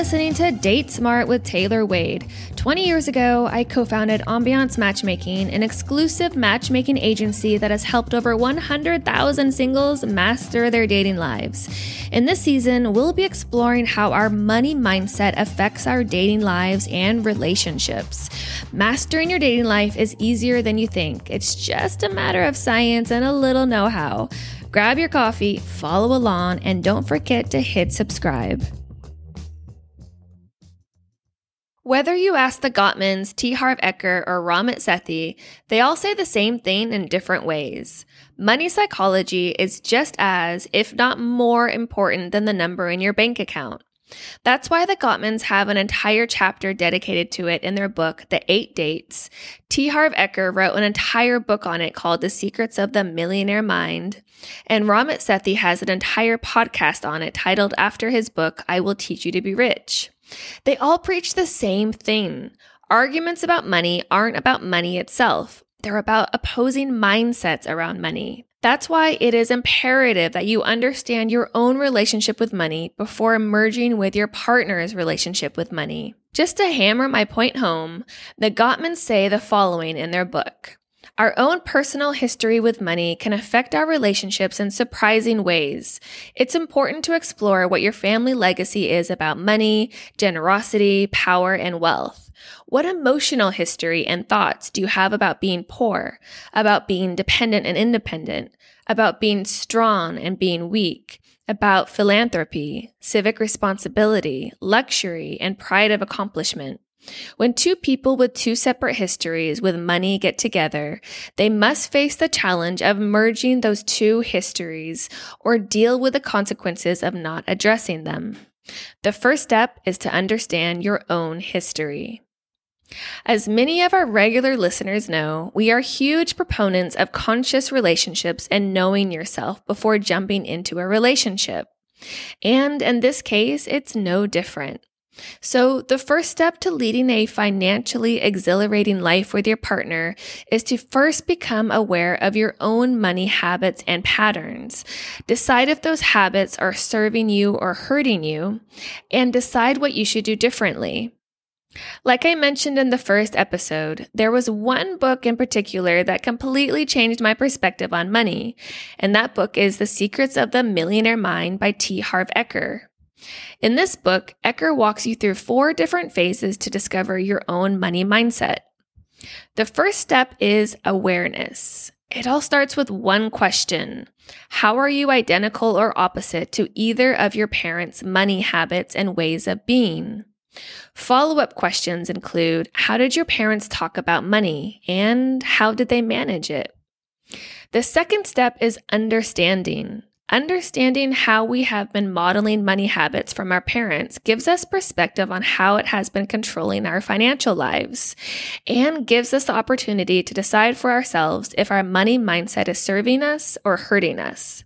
listening to Date Smart with Taylor Wade. 20 years ago, I co founded Ambiance Matchmaking, an exclusive matchmaking agency that has helped over 100,000 singles master their dating lives. In this season, we'll be exploring how our money mindset affects our dating lives and relationships. Mastering your dating life is easier than you think, it's just a matter of science and a little know how. Grab your coffee, follow along, and don't forget to hit subscribe. Whether you ask the Gottmans, T. Harv Eker, or Ramit Sethi, they all say the same thing in different ways. Money psychology is just as, if not more, important than the number in your bank account. That's why the Gottmans have an entire chapter dedicated to it in their book, The Eight Dates. T. Harv Eker wrote an entire book on it called The Secrets of the Millionaire Mind. And Ramit Sethi has an entire podcast on it titled after his book, I Will Teach You to Be Rich. They all preach the same thing. Arguments about money aren't about money itself. They're about opposing mindsets around money. That's why it is imperative that you understand your own relationship with money before merging with your partner's relationship with money. Just to hammer my point home, the Gottmans say the following in their book. Our own personal history with money can affect our relationships in surprising ways. It's important to explore what your family legacy is about money, generosity, power, and wealth. What emotional history and thoughts do you have about being poor, about being dependent and independent, about being strong and being weak, about philanthropy, civic responsibility, luxury, and pride of accomplishment? When two people with two separate histories with money get together, they must face the challenge of merging those two histories or deal with the consequences of not addressing them. The first step is to understand your own history. As many of our regular listeners know, we are huge proponents of conscious relationships and knowing yourself before jumping into a relationship. And in this case, it's no different. So, the first step to leading a financially exhilarating life with your partner is to first become aware of your own money habits and patterns. Decide if those habits are serving you or hurting you, and decide what you should do differently. Like I mentioned in the first episode, there was one book in particular that completely changed my perspective on money, and that book is The Secrets of the Millionaire Mind by T. Harv Eker. In this book, Eker walks you through four different phases to discover your own money mindset. The first step is awareness. It all starts with one question How are you identical or opposite to either of your parents' money habits and ways of being? Follow up questions include How did your parents talk about money and how did they manage it? The second step is understanding. Understanding how we have been modeling money habits from our parents gives us perspective on how it has been controlling our financial lives and gives us the opportunity to decide for ourselves if our money mindset is serving us or hurting us.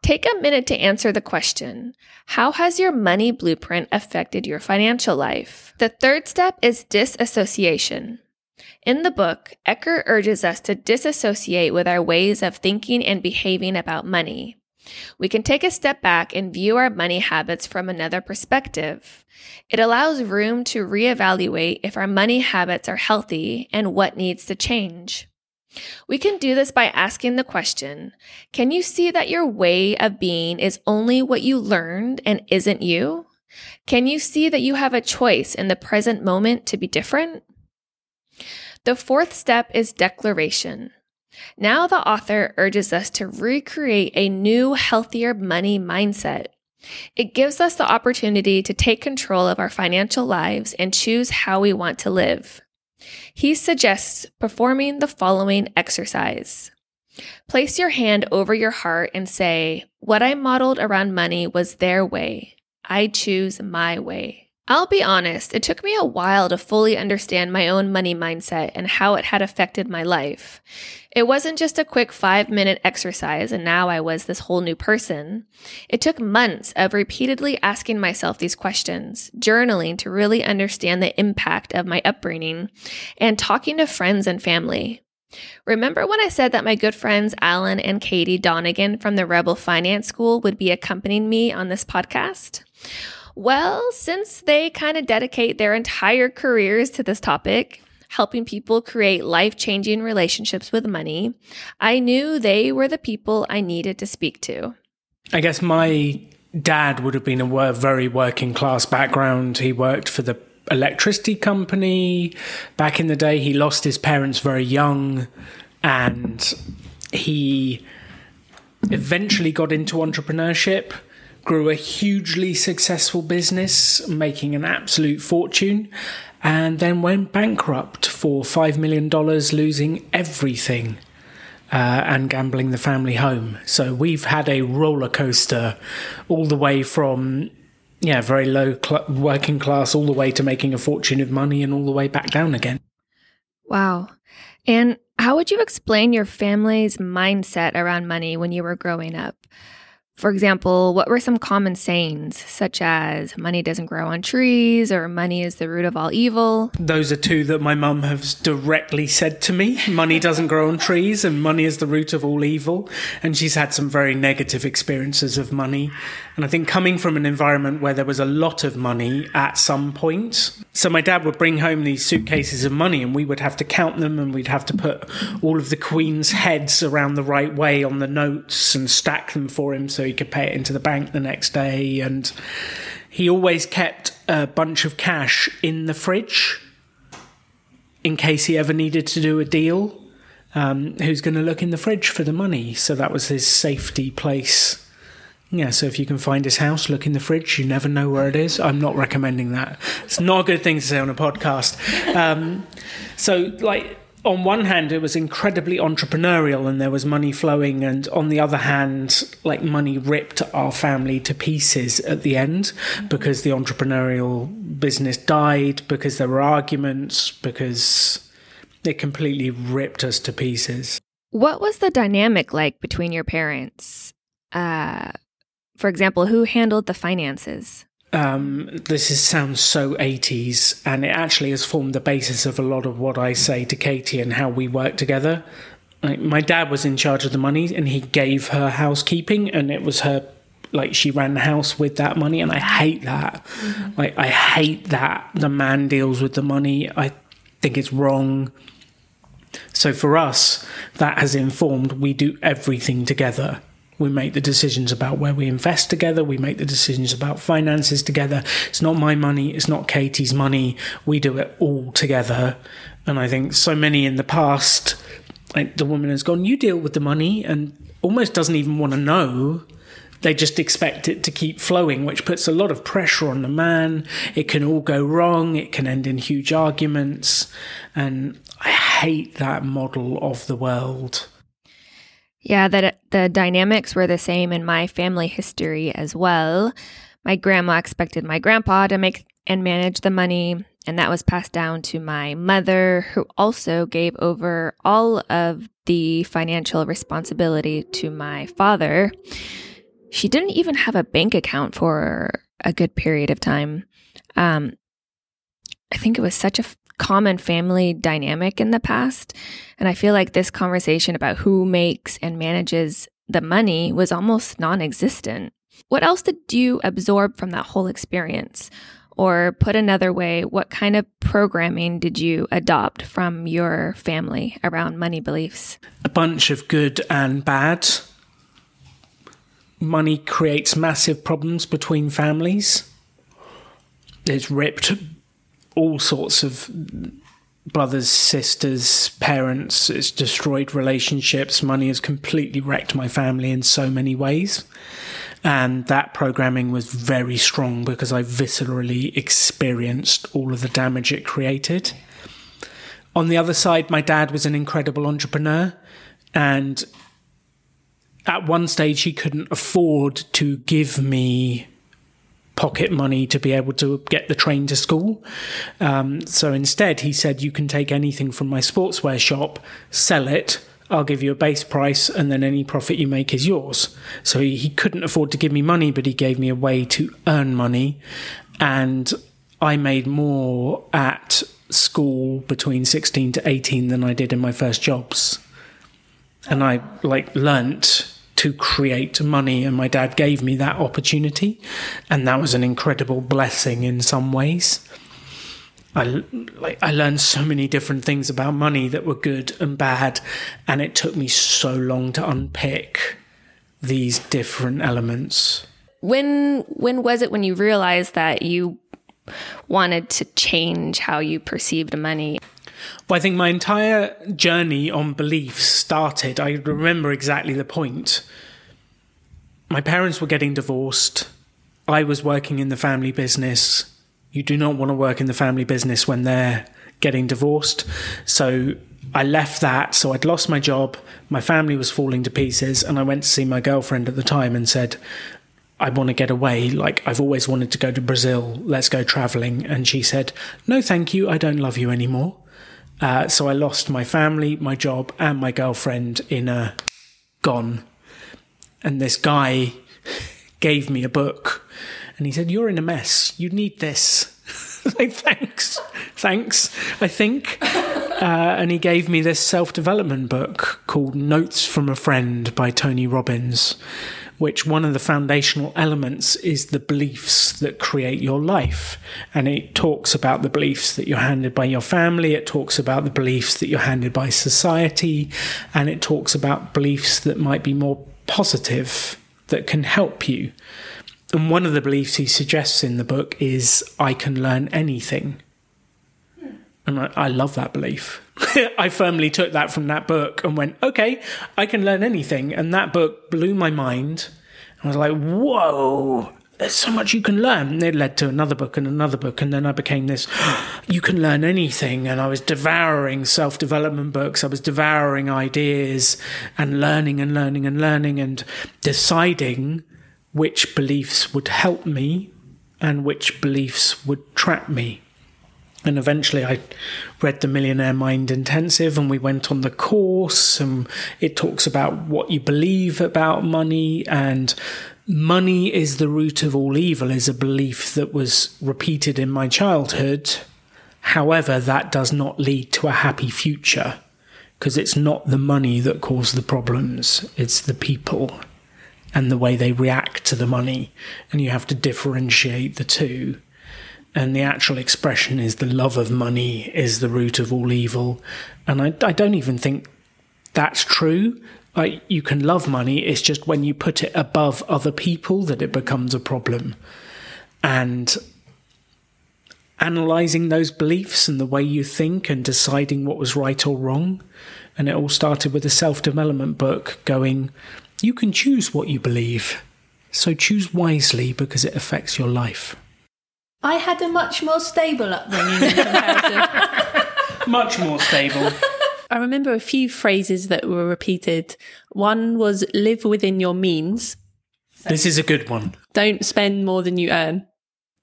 Take a minute to answer the question How has your money blueprint affected your financial life? The third step is disassociation. In the book, Eker urges us to disassociate with our ways of thinking and behaving about money. We can take a step back and view our money habits from another perspective. It allows room to reevaluate if our money habits are healthy and what needs to change. We can do this by asking the question Can you see that your way of being is only what you learned and isn't you? Can you see that you have a choice in the present moment to be different? The fourth step is declaration. Now, the author urges us to recreate a new, healthier money mindset. It gives us the opportunity to take control of our financial lives and choose how we want to live. He suggests performing the following exercise. Place your hand over your heart and say, What I modeled around money was their way. I choose my way. I'll be honest, it took me a while to fully understand my own money mindset and how it had affected my life. It wasn't just a quick five minute exercise and now I was this whole new person. It took months of repeatedly asking myself these questions, journaling to really understand the impact of my upbringing, and talking to friends and family. Remember when I said that my good friends Alan and Katie Donegan from the Rebel Finance School would be accompanying me on this podcast? Well, since they kind of dedicate their entire careers to this topic, helping people create life changing relationships with money, I knew they were the people I needed to speak to. I guess my dad would have been a very working class background. He worked for the electricity company. Back in the day, he lost his parents very young and he eventually got into entrepreneurship, grew a hugely successful business, making an absolute fortune, and then went bankrupt for $5 million, losing everything. Uh, and gambling the family home. So we've had a roller coaster all the way from yeah, very low cl- working class, all the way to making a fortune of money and all the way back down again. Wow. And how would you explain your family's mindset around money when you were growing up? For example, what were some common sayings, such as money doesn't grow on trees or money is the root of all evil? Those are two that my mum has directly said to me. Money doesn't grow on trees and money is the root of all evil. And she's had some very negative experiences of money. And I think coming from an environment where there was a lot of money at some point. So my dad would bring home these suitcases of money and we would have to count them and we'd have to put all of the Queen's heads around the right way on the notes and stack them for him so he could pay it into the bank the next day. And he always kept a bunch of cash in the fridge in case he ever needed to do a deal. Um, who's going to look in the fridge for the money? So that was his safety place. Yeah, so if you can find his house, look in the fridge. You never know where it is. I'm not recommending that. It's not a good thing to say on a podcast. Um, so, like, on one hand, it was incredibly entrepreneurial and there was money flowing, and on the other hand, like money ripped our family to pieces at the end because the entrepreneurial business died, because there were arguments, because it completely ripped us to pieces. What was the dynamic like between your parents? Uh, for example, who handled the finances? um, this is, sounds so 80s, and it actually has formed the basis of a lot of what I say to Katie and how we work together. Like, my dad was in charge of the money, and he gave her housekeeping, and it was her like she ran the house with that money, and I hate that. Mm-hmm. Like, I hate that the man deals with the money. I think it's wrong. So for us, that has informed we do everything together. We make the decisions about where we invest together. We make the decisions about finances together. It's not my money. It's not Katie's money. We do it all together. And I think so many in the past, like the woman has gone, you deal with the money and almost doesn't even want to know. They just expect it to keep flowing, which puts a lot of pressure on the man. It can all go wrong. It can end in huge arguments. And I hate that model of the world. Yeah, that the dynamics were the same in my family history as well. My grandma expected my grandpa to make and manage the money, and that was passed down to my mother, who also gave over all of the financial responsibility to my father. She didn't even have a bank account for a good period of time. Um, I think it was such a common family dynamic in the past. And I feel like this conversation about who makes and manages the money was almost non existent. What else did you absorb from that whole experience? Or put another way, what kind of programming did you adopt from your family around money beliefs? A bunch of good and bad. Money creates massive problems between families. It's ripped all sorts of brothers, sisters, parents. It's destroyed relationships. Money has completely wrecked my family in so many ways. And that programming was very strong because I viscerally experienced all of the damage it created. On the other side, my dad was an incredible entrepreneur. And at one stage, he couldn't afford to give me pocket money to be able to get the train to school. Um, so instead, he said, You can take anything from my sportswear shop, sell it. I'll give you a base price, and then any profit you make is yours. So he, he couldn't afford to give me money, but he gave me a way to earn money. And I made more at school between 16 to 18 than I did in my first jobs. And I like learnt to create money. And my dad gave me that opportunity. And that was an incredible blessing in some ways. I, like, I learned so many different things about money that were good and bad. And it took me so long to unpick these different elements. When when was it when you realized that you wanted to change how you perceived money? I think my entire journey on beliefs started. I remember exactly the point. My parents were getting divorced. I was working in the family business. You do not want to work in the family business when they're getting divorced. So I left that. So I'd lost my job. My family was falling to pieces. And I went to see my girlfriend at the time and said, I want to get away. Like, I've always wanted to go to Brazil. Let's go traveling. And she said, No, thank you. I don't love you anymore. Uh, so I lost my family, my job, and my girlfriend in a gone. And this guy gave me a book and he said, You're in a mess. You need this. like, thanks. Thanks, I think. Uh, and he gave me this self development book called Notes from a Friend by Tony Robbins which one of the foundational elements is the beliefs that create your life. And it talks about the beliefs that you're handed by your family, it talks about the beliefs that you're handed by society, and it talks about beliefs that might be more positive that can help you. And one of the beliefs he suggests in the book is I can learn anything. And I, I love that belief. I firmly took that from that book and went, okay, I can learn anything. And that book blew my mind. I was like, whoa, there's so much you can learn. And it led to another book and another book. And then I became this, you can learn anything. And I was devouring self development books. I was devouring ideas and learning and learning and learning and deciding which beliefs would help me and which beliefs would trap me. And eventually I read the Millionaire Mind Intensive and we went on the course and it talks about what you believe about money and money is the root of all evil is a belief that was repeated in my childhood. However, that does not lead to a happy future because it's not the money that cause the problems, it's the people and the way they react to the money. And you have to differentiate the two and the actual expression is the love of money is the root of all evil. And I, I don't even think that's true. Like you can love money, it's just when you put it above other people that it becomes a problem. And analyzing those beliefs and the way you think and deciding what was right or wrong. And it all started with a self development book going, you can choose what you believe. So choose wisely because it affects your life. I had a much more stable upbringing in comparison. much more stable. I remember a few phrases that were repeated. One was live within your means. This is a good one. Don't spend more than you earn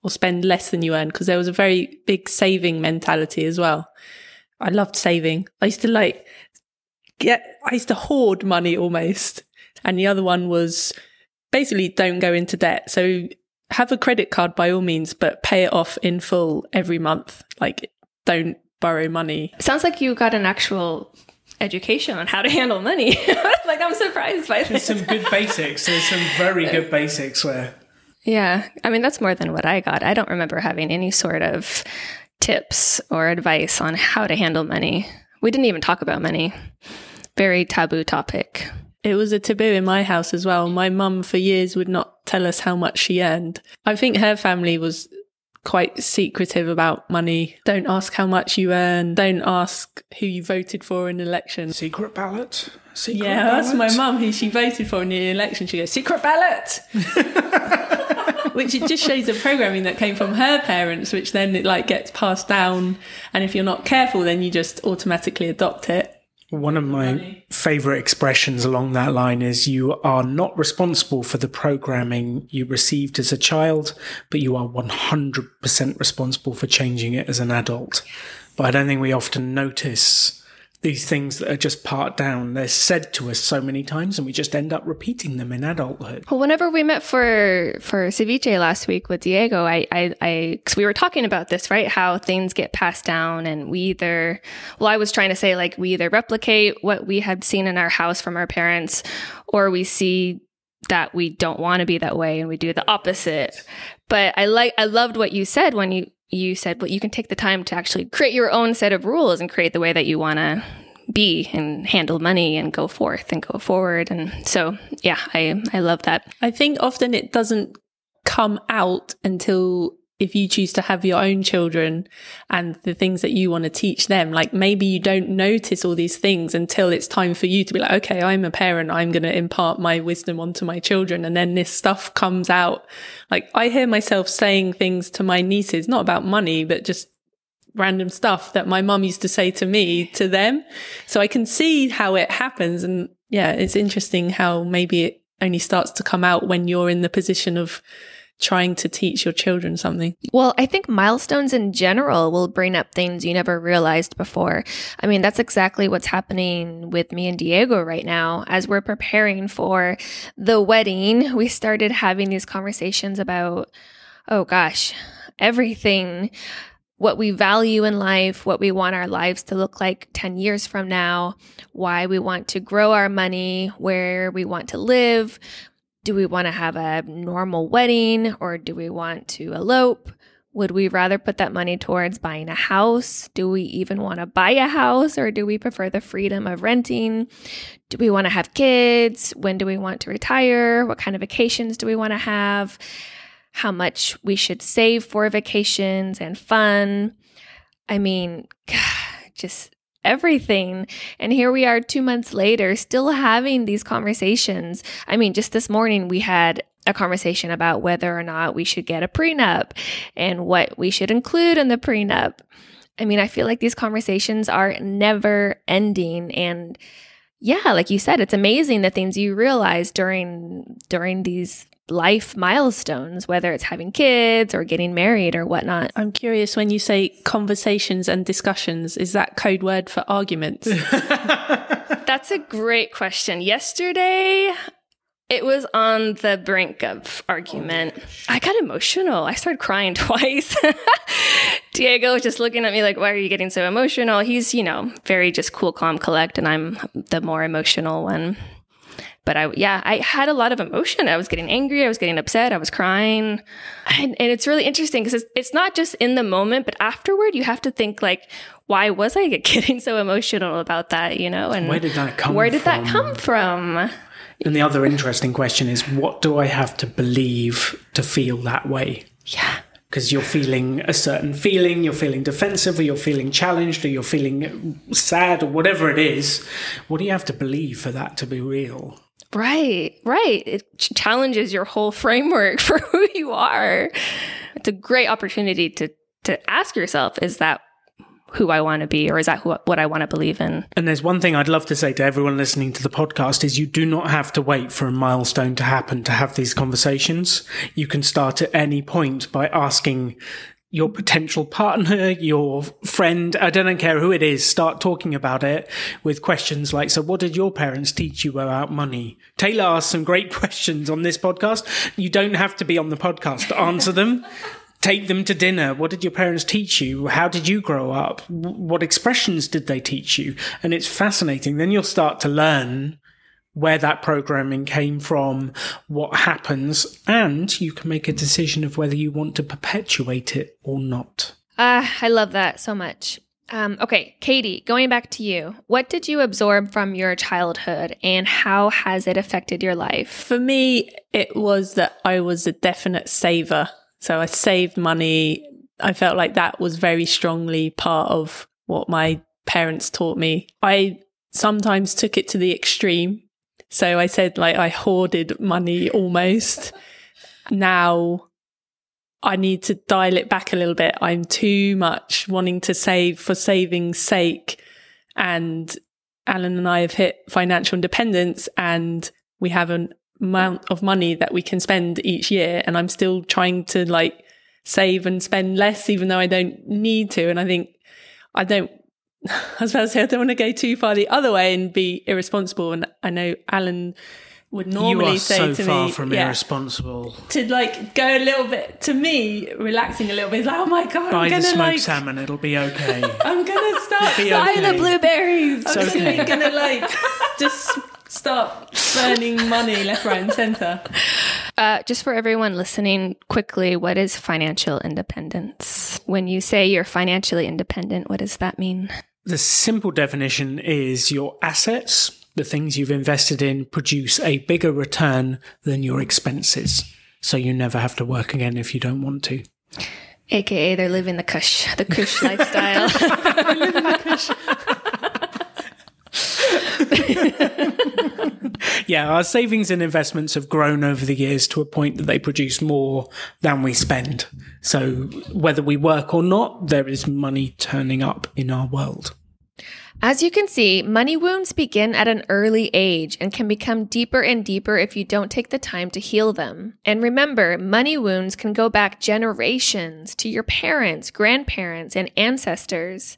or spend less than you earn because there was a very big saving mentality as well. I loved saving. I used to like get, I used to hoard money almost. And the other one was basically don't go into debt. So have a credit card by all means, but pay it off in full every month. Like, don't borrow money. Sounds like you got an actual education on how to handle money. like, I'm surprised by this. There's some good basics. There's some very good basics where. Yeah. I mean, that's more than what I got. I don't remember having any sort of tips or advice on how to handle money. We didn't even talk about money. Very taboo topic. It was a taboo in my house as well. My mum, for years, would not tell us how much she earned. I think her family was quite secretive about money. Don't ask how much you earn. Don't ask who you voted for in an election. Secret ballot? Secret yeah, ballot? that's my mum who she voted for in the election. She goes, secret ballot! which it just shows the programming that came from her parents, which then it like gets passed down. And if you're not careful, then you just automatically adopt it. One of my favorite expressions along that line is you are not responsible for the programming you received as a child, but you are 100% responsible for changing it as an adult. But I don't think we often notice these things that are just part down. They're said to us so many times, and we just end up repeating them in adulthood. Well, whenever we met for for ceviche last week with Diego, I I, I cause we were talking about this, right? How things get passed down, and we either, well, I was trying to say like we either replicate what we had seen in our house from our parents, or we see that we don't want to be that way and we do the opposite. But I like I loved what you said when you you said, well, you can take the time to actually create your own set of rules and create the way that you want to be and handle money and go forth and go forward. And so, yeah, I, I love that. I think often it doesn't come out until if you choose to have your own children and the things that you want to teach them, like maybe you don't notice all these things until it's time for you to be like, okay, I'm a parent. I'm going to impart my wisdom onto my children. And then this stuff comes out. Like I hear myself saying things to my nieces, not about money, but just random stuff that my mum used to say to me to them. So I can see how it happens. And yeah, it's interesting how maybe it only starts to come out when you're in the position of trying to teach your children something? Well, I think milestones in general will bring up things you never realized before. I mean, that's exactly what's happening with me and Diego right now. As we're preparing for the wedding, we started having these conversations about, oh gosh, everything what we value in life, what we want our lives to look like 10 years from now, why we want to grow our money, where we want to live, do we want to have a normal wedding or do we want to elope? Would we rather put that money towards buying a house? Do we even want to buy a house or do we prefer the freedom of renting? Do we want to have kids? When do we want to retire? What kind of vacations do we want to have? How much we should save for vacations and fun? I mean, just everything. And here we are two months later, still having these conversations. I mean, just this morning we had a conversation about whether or not we should get a prenup and what we should include in the prenup. I mean, I feel like these conversations are never ending and yeah, like you said, it's amazing the things you realize during during these life milestones, whether it's having kids or getting married or whatnot. I'm curious when you say conversations and discussions, is that code word for arguments? That's a great question. Yesterday, it was on the brink of argument. I got emotional. I started crying twice. Diego was just looking at me like, why are you getting so emotional? He's, you know, very just cool, calm, collect, and I'm the more emotional one but I, yeah, I had a lot of emotion. I was getting angry. I was getting upset. I was crying. And, and it's really interesting because it's, it's not just in the moment, but afterward, you have to think like, why was I getting so emotional about that? You know, and where did that come Where did from? that come from? And the other interesting question is, what do I have to believe to feel that way? Yeah because you're feeling a certain feeling, you're feeling defensive, or you're feeling challenged, or you're feeling sad, or whatever it is. What do you have to believe for that to be real? Right, right. It challenges your whole framework for who you are. It's a great opportunity to to ask yourself: Is that who I want to be, or is that who, what I want to believe in? And there's one thing I'd love to say to everyone listening to the podcast: is you do not have to wait for a milestone to happen to have these conversations. You can start at any point by asking your potential partner, your friend, I don't care who it is, start talking about it with questions like, so what did your parents teach you about money? Taylor asked some great questions on this podcast. You don't have to be on the podcast to answer them. Take them to dinner. What did your parents teach you? How did you grow up? What expressions did they teach you? And it's fascinating. Then you'll start to learn where that programming came from, what happens, and you can make a decision of whether you want to perpetuate it or not. Ah, uh, I love that so much. Um, okay, Katie, going back to you, what did you absorb from your childhood and how has it affected your life? For me, it was that I was a definite saver. So I saved money. I felt like that was very strongly part of what my parents taught me. I sometimes took it to the extreme so I said, like, I hoarded money almost. Now I need to dial it back a little bit. I'm too much wanting to save for saving's sake. And Alan and I have hit financial independence and we have an amount of money that we can spend each year. And I'm still trying to like save and spend less, even though I don't need to. And I think I don't I was about to say I don't want to go too far the other way and be irresponsible. And I know Alan would normally you are say so to far me from yeah, irresponsible. to like go a little bit to me relaxing a little bit. It's like, oh my god, Buy I'm the gonna smoked like salmon, it'll be okay. I'm gonna start Be buying okay. the blueberries. It's I'm okay. really gonna like just start burning money left, right, and centre. Uh, just for everyone listening, quickly, what is financial independence? When you say you're financially independent, what does that mean? The simple definition is your assets, the things you've invested in, produce a bigger return than your expenses. So you never have to work again if you don't want to. AKA, they're living the kush, the kush lifestyle. Yeah, our savings and investments have grown over the years to a point that they produce more than we spend. So whether we work or not, there is money turning up in our world. As you can see, money wounds begin at an early age and can become deeper and deeper if you don't take the time to heal them. And remember, money wounds can go back generations to your parents, grandparents, and ancestors.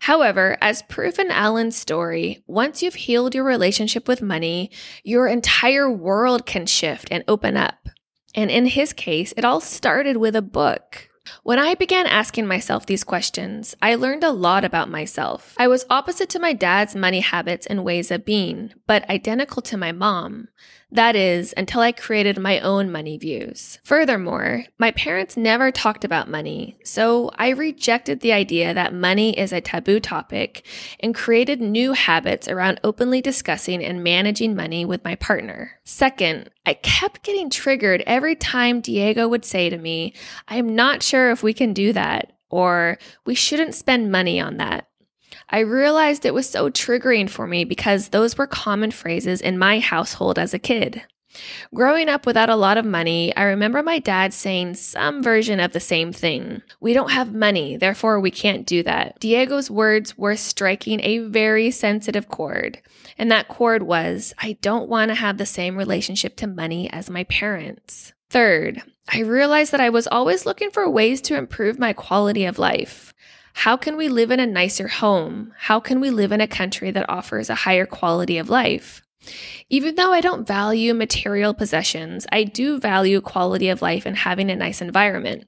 However, as proof in Alan's story, once you've healed your relationship with money, your entire world can shift and open up. And in his case, it all started with a book. When I began asking myself these questions, I learned a lot about myself. I was opposite to my dad's money habits and ways of being, but identical to my mom. That is, until I created my own money views. Furthermore, my parents never talked about money, so I rejected the idea that money is a taboo topic and created new habits around openly discussing and managing money with my partner. Second, I kept getting triggered every time Diego would say to me, I'm not sure if we can do that, or we shouldn't spend money on that. I realized it was so triggering for me because those were common phrases in my household as a kid. Growing up without a lot of money, I remember my dad saying some version of the same thing. We don't have money, therefore we can't do that. Diego's words were striking a very sensitive chord, and that chord was I don't want to have the same relationship to money as my parents. Third, I realized that I was always looking for ways to improve my quality of life. How can we live in a nicer home? How can we live in a country that offers a higher quality of life? Even though I don't value material possessions, I do value quality of life and having a nice environment.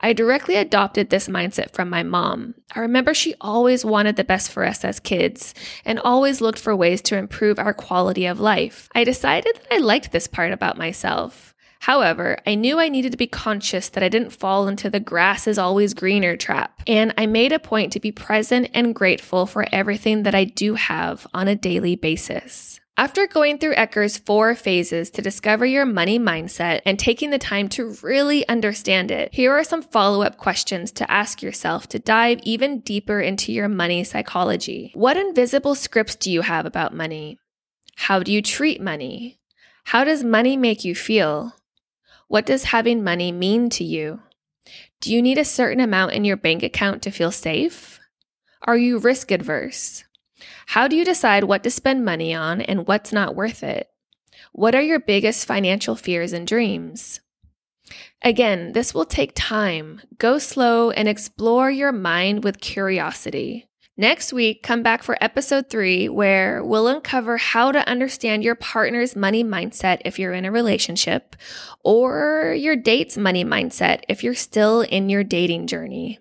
I directly adopted this mindset from my mom. I remember she always wanted the best for us as kids and always looked for ways to improve our quality of life. I decided that I liked this part about myself. However, I knew I needed to be conscious that I didn't fall into the grass is always greener trap, and I made a point to be present and grateful for everything that I do have on a daily basis. After going through Eker's four phases to discover your money mindset and taking the time to really understand it, here are some follow up questions to ask yourself to dive even deeper into your money psychology. What invisible scripts do you have about money? How do you treat money? How does money make you feel? What does having money mean to you? Do you need a certain amount in your bank account to feel safe? Are you risk adverse? How do you decide what to spend money on and what's not worth it? What are your biggest financial fears and dreams? Again, this will take time. Go slow and explore your mind with curiosity. Next week, come back for episode three, where we'll uncover how to understand your partner's money mindset if you're in a relationship, or your date's money mindset if you're still in your dating journey.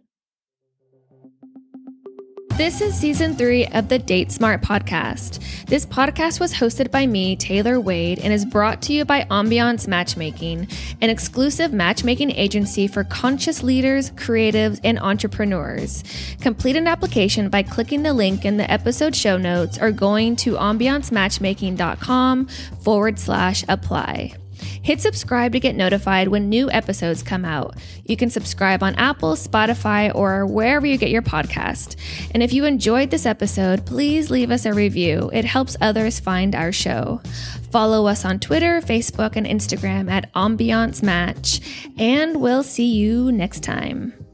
This is season three of the Date Smart podcast. This podcast was hosted by me, Taylor Wade, and is brought to you by Ambiance Matchmaking, an exclusive matchmaking agency for conscious leaders, creatives, and entrepreneurs. Complete an application by clicking the link in the episode show notes or going to ambiancematchmaking.com forward slash apply. Hit subscribe to get notified when new episodes come out. You can subscribe on Apple, Spotify, or wherever you get your podcast. And if you enjoyed this episode, please leave us a review. It helps others find our show. Follow us on Twitter, Facebook, and Instagram at Ambiance Match, and we'll see you next time.